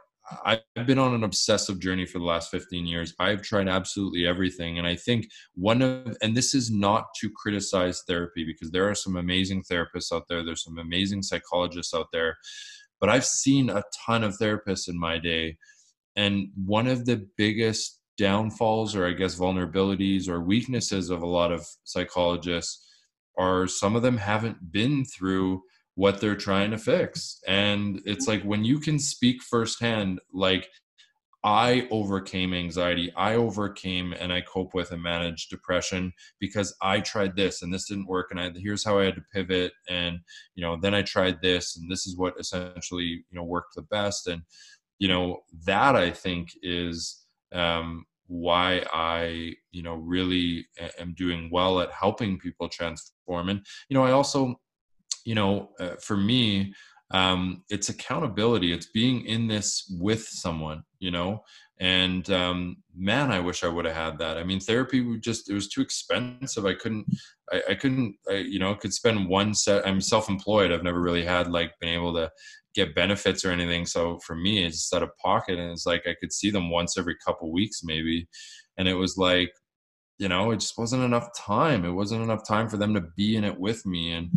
I've been on an obsessive journey for the last 15 years. I've tried absolutely everything. And I think one of, and this is not to criticize therapy because there are some amazing therapists out there, there's some amazing psychologists out there, but I've seen a ton of therapists in my day. And one of the biggest downfalls or I guess vulnerabilities or weaknesses of a lot of psychologists are some of them haven't been through what they're trying to fix. And it's like when you can speak firsthand, like, I overcame anxiety. I overcame and I cope with and manage depression because I tried this and this didn't work. And I, here's how I had to pivot. And, you know, then I tried this and this is what essentially, you know, worked the best. And, you know, that I think is um, why I, you know, really am doing well at helping people transform. And, you know, I also, you know, uh, for me, um, it's accountability. It's being in this with someone, you know, and um, man, I wish I would have had that. I mean, therapy would just, it was too expensive. I couldn't, I, I couldn't, I, you know, could spend one set, I'm self-employed. I've never really had like been able to get benefits or anything. So for me, it's just out of pocket, and it's like I could see them once every couple weeks maybe, and it was like, you know, it just wasn't enough time. It wasn't enough time for them to be in it with me, and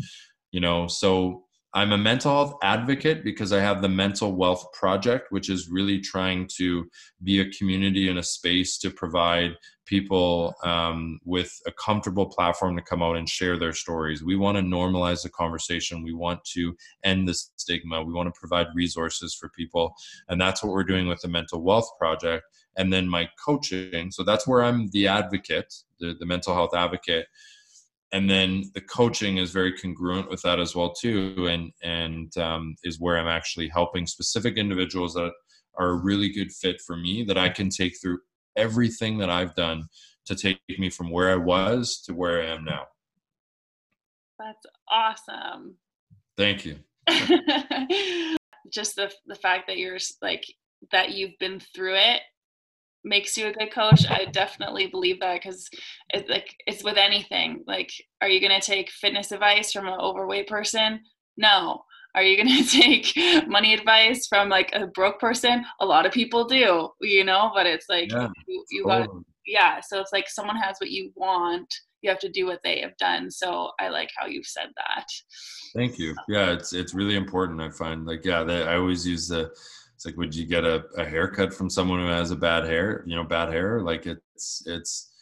you know, so I'm a mental health advocate because I have the Mental Wealth Project, which is really trying to be a community and a space to provide people um, with a comfortable platform to come out and share their stories. We want to normalize the conversation. We want to end the stigma. We want to provide resources for people. And that's what we're doing with the Mental Wealth Project. And then my coaching. So that's where I'm the advocate, the, the mental health advocate and then the coaching is very congruent with that as well too and and um, is where i'm actually helping specific individuals that are a really good fit for me that i can take through everything that i've done to take me from where i was to where i am now. That's awesome. Thank you. Just the the fact that you're like that you've been through it makes you a good coach i definitely believe that because it's like it's with anything. Like are you going to take fitness advice from an overweight person? No. Are you going to take money advice from like a broke person? A lot of people do you know but it's like yeah, you, you totally. got yeah so it's like someone has what you want you have to do what they have done so i like how you've said that. Thank you. Yeah it's it's really important i find like yeah they, i always use the it's like would you get a, a haircut from someone who has a bad hair you know bad hair like it's it's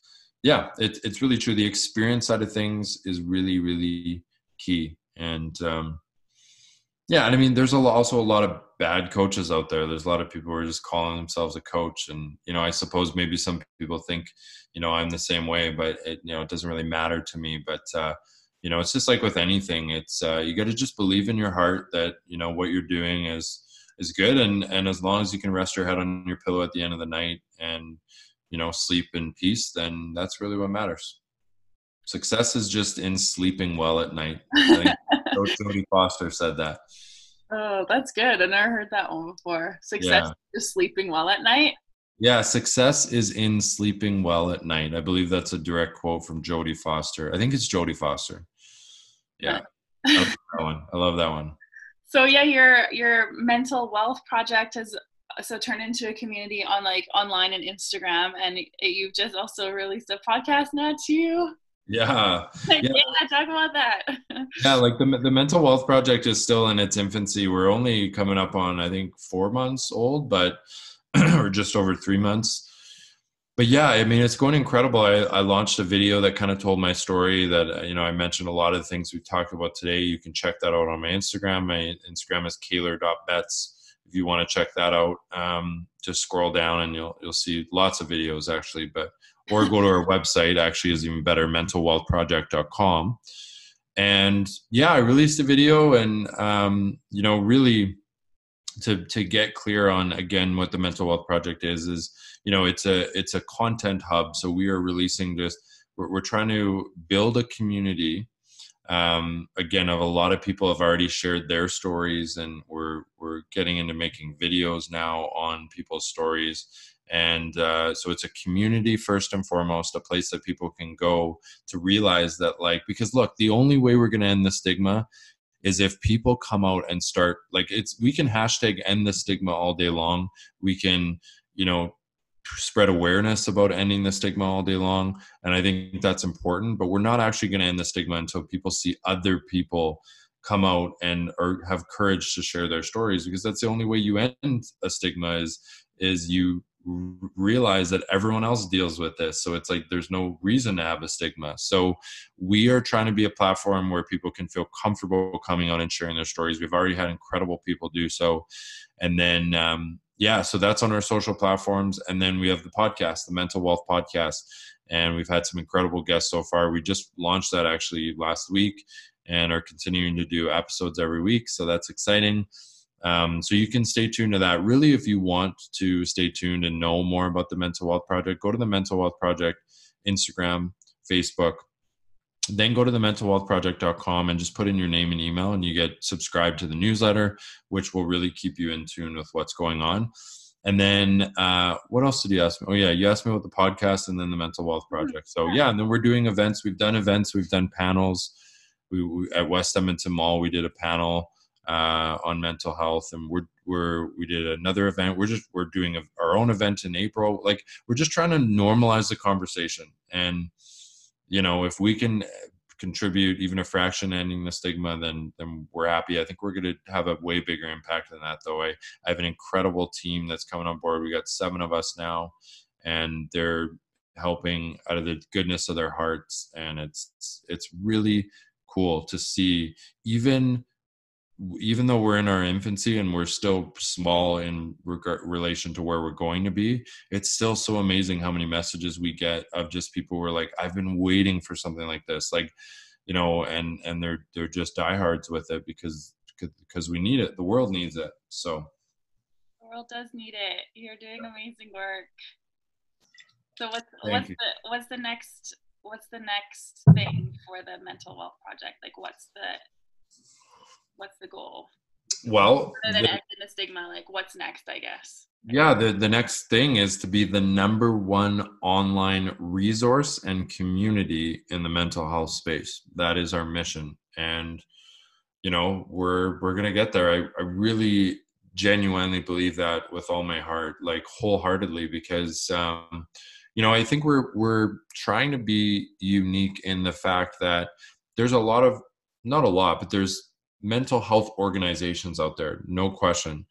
yeah it, it's really true the experience side of things is really really key and um Yeah, and I mean, there's a, also a lot of bad coaches out there. There's a lot of people who are just calling themselves a coach, and you know, I suppose maybe some people think, you know, I'm the same way, but it, you know, it doesn't really matter to me. But uh, you know, it's just like with anything. It's uh, you got to just believe in your heart that you know what you're doing is is good, and and as long as you can rest your head on your pillow at the end of the night and you know sleep in peace, then that's really what matters. Success is just in sleeping well at night. Coach Jodie Foster said that. Oh, that's good. I never heard that one before. Success yeah. is sleeping well at night. Yeah, success is in sleeping well at night. I believe that's a direct quote from Jodie Foster. I think it's Jodie Foster. Yeah, I love that one. I love that one. So yeah, your your mental wealth project has uh, so turned into a community on like online and Instagram, and you've just also released a podcast now too. Yeah. yeah. yeah, talk about that. yeah, like the the mental wealth project is still in its infancy. We're only coming up on I think four months old, but or just over three months. But yeah, I mean, it's going incredible. I, I launched a video that kind of told my story. That you know, I mentioned a lot of the things we talked about today. You can check that out on my Instagram. My Instagram is kaylor.bets. If you want to check that out, um, just scroll down and you'll you'll see lots of videos actually. But or go to our website actually is even better mentalwealthproject.com and yeah i released a video and um, you know really to to get clear on again what the mental wealth project is is you know it's a it's a content hub. So we are releasing just we're, we're trying to build a community um, again of a lot of people have already shared their stories and we're we're getting into making videos now on people's stories. And uh, so it's a community first and foremost a place that people can go to realize that like because look the only way we're going to end the stigma is if people come out and start like it's we can hashtag end the stigma all day long. We can you know spread awareness about ending the stigma all day long and i think that's important but we're not actually going to end the stigma until people see other people come out and or have courage to share their stories because that's the only way you end a stigma is is you realize that everyone else deals with this so it's like there's no reason to have a stigma. So we are trying to be a platform where people can feel comfortable coming out and sharing their stories. We've already had incredible people do so and then um, yeah so that's on our social platforms and then we have the podcast the mental wealth podcast and we've had some incredible guests so far we just launched that actually last week and are continuing to do episodes every week so that's exciting um, so you can stay tuned to that. Really, if you want to stay tuned and know more about the Mental Wealth Project, go to the Mental Wealth Project Instagram, Facebook. Then go to the mentalwealthproject.com and just put in your name and email, and you get subscribed to the newsletter, which will really keep you in tune with what's going on. And then uh, what else did you ask me? Oh yeah, you asked me about the podcast and then the mental wealth project. So yeah, and then we're doing events. We've done events. We've done panels. We, we at West Edmonton Mall we did a panel uh, on mental health and we're we're we did another event we're just we're doing a, our own event in april like we're just trying to normalize the conversation and you know if we can contribute even a fraction ending the stigma then then we're happy. I think we're going to have a way bigger impact than that though. I, I have an incredible team that's coming on board. We got seven of us now and they're helping out of the goodness of their hearts and it's it's really cool to see even even though we're in our infancy and we're still small in regard, relation to where we're going to be, it's still so amazing how many messages we get of just people who are like, I've been waiting for something like this. Like, you know, and, and they're, they're just diehards with it because, because we need it. The world needs it. So the world does need it. You're doing amazing work. So what's, Thank what's you. the, what's the next, what's the next thing for the mental wealth project? Like what's the, what's the goal? Well, than the, the stigma, like what's next? I guess. Yeah, the the next thing is to be the number one online resource and community in the mental health space. That is our mission, and you know we're we're gonna get there. I, I really genuinely believe that with all my heart, like wholeheartedly, because um, you know I think we're we're trying to be unique in the fact that there's a lot of not a lot, but there's mental health organizations out there, no question.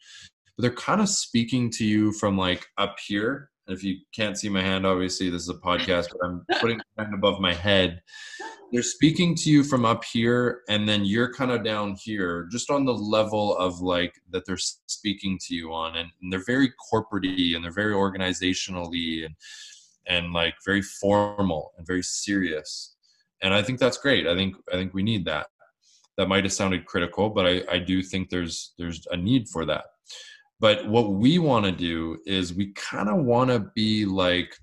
But they're kind of speaking to you from like up here. And If you can't see my hand, obviously this is a podcast, but I'm putting my hand above my head. they're speaking to you from up here and then you're kind of down here just on the level of like that they're speaking to you on and, and they're very corporate and they're very organizationally and and like very formal and very serious and i think that's great i think i think we need that that might have sounded critical but i i do think there's there's a need for that but what we want to do is we kind of want to be like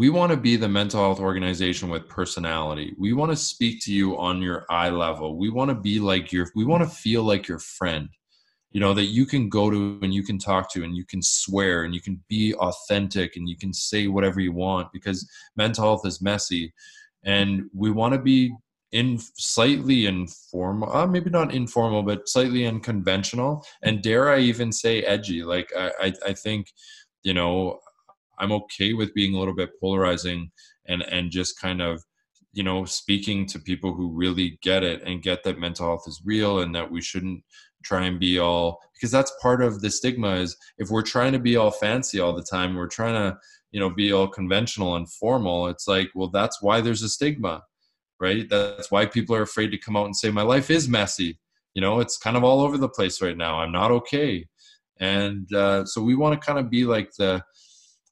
we want to be the mental health organization with personality. We want to speak to you on your eye level. We want to be like your we want to feel like your friend. You know, that you can go to and you can talk to and you can swear and you can be authentic and you can say whatever you want because mental health is messy. And we want to be in slightly informal uh, maybe not informal but slightly unconventional and dare i even say edgy. Like I, I i think you know i'm okay with being a little bit polarizing and and just kind of you know speaking to people who really get it and get that mental health is real and that we shouldn't try and be all because that's part of the stigma is if we're trying to be all fancy all the time we're trying to you know be all conventional and formal it's like well that's why there's a stigma right? That's why people are afraid to come out and say, my life is messy. You know, it's kind of all over the place right now. I'm not okay. And uh, so we want to kind of be like the,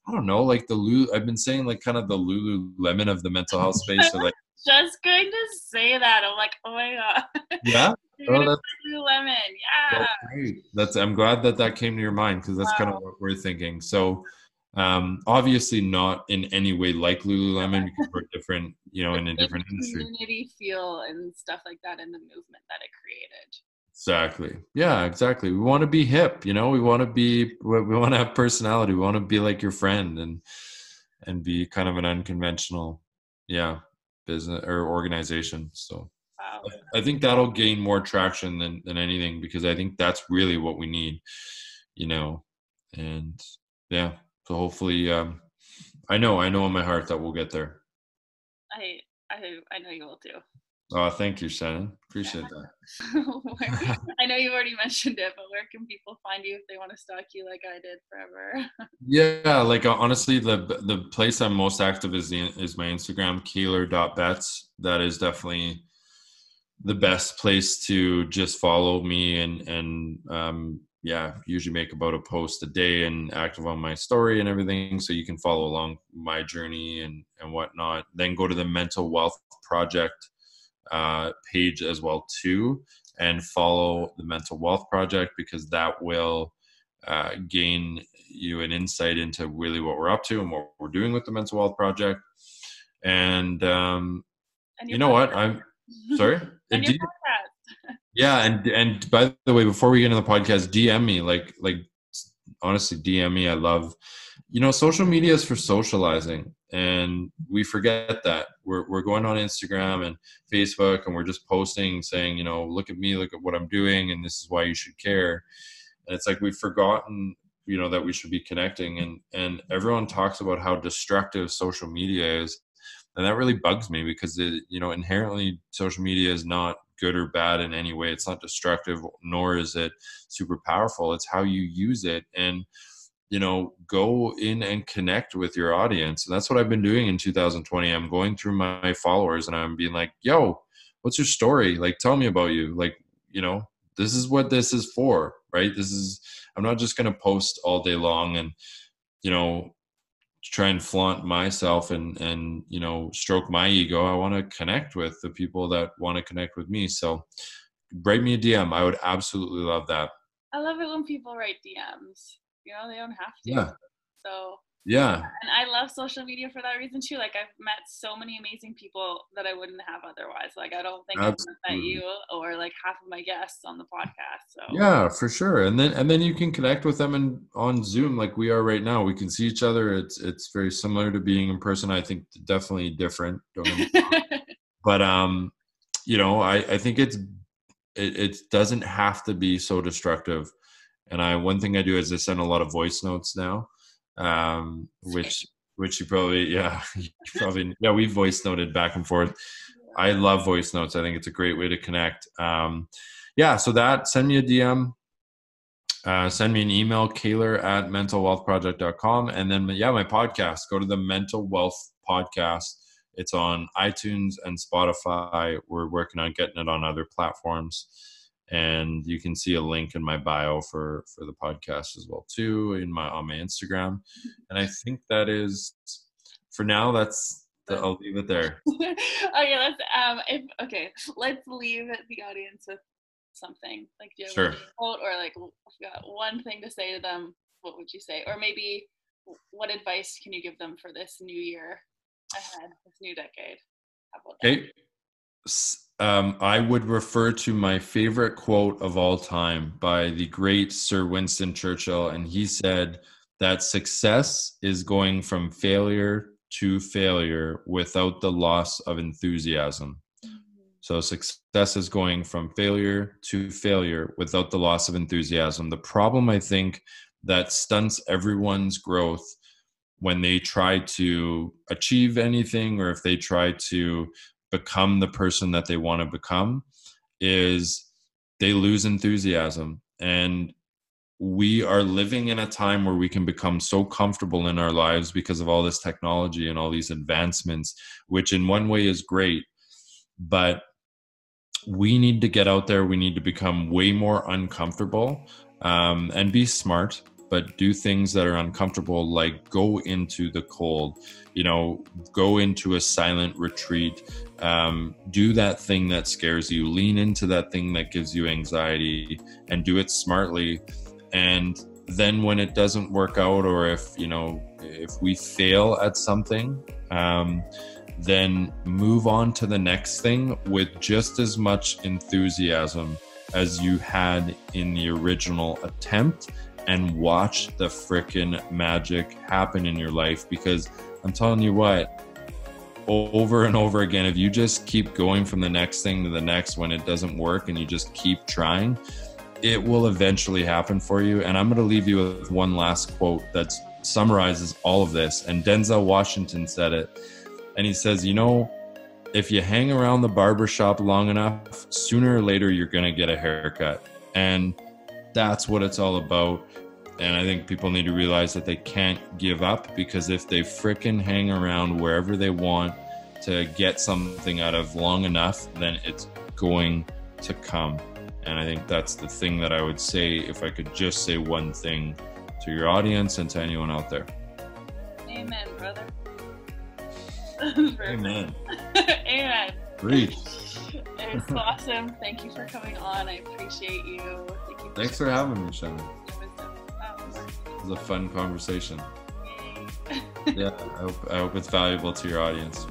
I don't know, like the Lulu, I've been saying like kind of the Lululemon of the mental health space. Or like, just going to say that. I'm like, oh my God. Yeah. oh, that's, Lululemon. Yeah. That's great. That's, I'm glad that that came to your mind because that's wow. kind of what we're thinking. So, um, obviously not in any way like Lululemon because we're different, you know, in a different industry. Community feel and stuff like that in the movement that it created. Exactly. Yeah, exactly. We want to be hip, you know. We want to be. We want to have personality. We want to be like your friend and and be kind of an unconventional, yeah, business or organization. So wow. I think that'll gain more traction than than anything because I think that's really what we need, you know. And yeah, so hopefully, um, I know, I know in my heart that we'll get there. I, I, I know you will too. Oh, thank you, Shannon. Appreciate yeah. that. I know you already mentioned it, but where can people find you if they want to stalk you like I did forever? yeah, like uh, honestly, the the place I'm most active is the, is my Instagram, Kaylor.bets. That is definitely the best place to just follow me and and um, yeah, usually make about a post a day and active on my story and everything. So you can follow along my journey and, and whatnot. Then go to the Mental Wealth Project uh, page as well too, and follow the Mental Wealth Project because that will uh, gain you an insight into really what we're up to and what we're doing with the Mental Wealth Project. And, um, and you know podcast. what? I'm sorry. and your yeah, and and by the way, before we get into the podcast, DM me like like honestly DM me. I love you know social media is for socializing and we forget that we're, we're going on instagram and facebook and we're just posting saying you know look at me look at what i'm doing and this is why you should care and it's like we've forgotten you know that we should be connecting and and everyone talks about how destructive social media is and that really bugs me because it you know inherently social media is not good or bad in any way. It's not destructive, nor is it super powerful. It's how you use it. And, you know, go in and connect with your audience. And that's what I've been doing in 2020. I'm going through my followers and I'm being like, yo, what's your story? Like, tell me about you. Like, you know, this is what this is for, right? This is, I'm not just going to post all day long and, you know, try and flaunt myself and and you know stroke my ego i want to connect with the people that want to connect with me. So write me a dm i would absolutely love that. I love it when people write dms you know they don't have to. Yeah. So yeah and i love social media for that reason too like i've met so many amazing people that i wouldn't have otherwise like i don't think Absolutely. i've met you or like half of my guests on the podcast so yeah for sure and then and then you can connect with them and on zoom like we are right now we can see each other it's it's very similar to being in person i think definitely different but um you know i i think it's it, it doesn't have to be so destructive and i one thing i do is i send a lot of voice notes now um, which which you probably yeah you probably yeah we voice noted back and forth. I love voice notes. I think it's a great way to connect. Um, yeah, so that send me a DM. Uh, send me an email, Kaylor at mentalwealthproject.com. And then, yeah, my podcast, go to the Mental Wealth Podcast. It's on iTunes and Spotify. We're working on getting it on other platforms. And you can see a link in my bio for for the podcast as well too in my on my Instagram. And I think that is for now that's the, I'll leave it there. okay, let's um if okay, let's leave the audience with something. Like do you have Sure. a quote or like if you got one thing to say to them, what would you say? Or maybe what advice can you give them for this new year ahead, this new decade? About that? Um, I would refer to my favorite quote of all time by the great Sir Winston Churchill, and he said that success is going from failure to failure without the loss of enthusiasm. So success is going from failure to failure without the loss of enthusiasm. The problem I think that stunts everyone's growth when they try to achieve anything or if they try to become the person that they want to become is they lose enthusiasm. And we are living in a time where we can become so comfortable in our lives because of all this technology and all these advancements which in one way is great. But we need to get out there. We need to become way more uncomfortable um, and be smart but do things that are uncomfortable like go into the cold you know go into a silent retreat um, do that thing that scares you lean into that thing that gives you anxiety and do it smartly. And then when it doesn't work out or if you know if we fail at something um, then move on to the next thing with just as much enthusiasm as you had in the original attempt and watch the frickin' magic happen in your life because I'm telling you what, over and over again, if you just keep going from the next thing to the next when it doesn't work and you just keep trying, it will eventually happen for you. And I'm going to leave you with one last quote that summarizes all of this. And Denzel Washington said it. And he says, You know, if you hang around the barber shop long enough, sooner or later you're going to get a haircut. And that's what it's all about. And I think people need to realize that they can't give up because if they frickin' hang around wherever they want to get something out of long enough, then it's going to come. And I think that's the thing that I would say if I could just say one thing to your audience and to anyone out there. Amen, brother. Amen. Amen. Preach. It's awesome. Thank you for coming on. I appreciate you. Thank you Thanks for having me, Shannon. It was a fun conversation. Yeah, I hope, I hope it's valuable to your audience.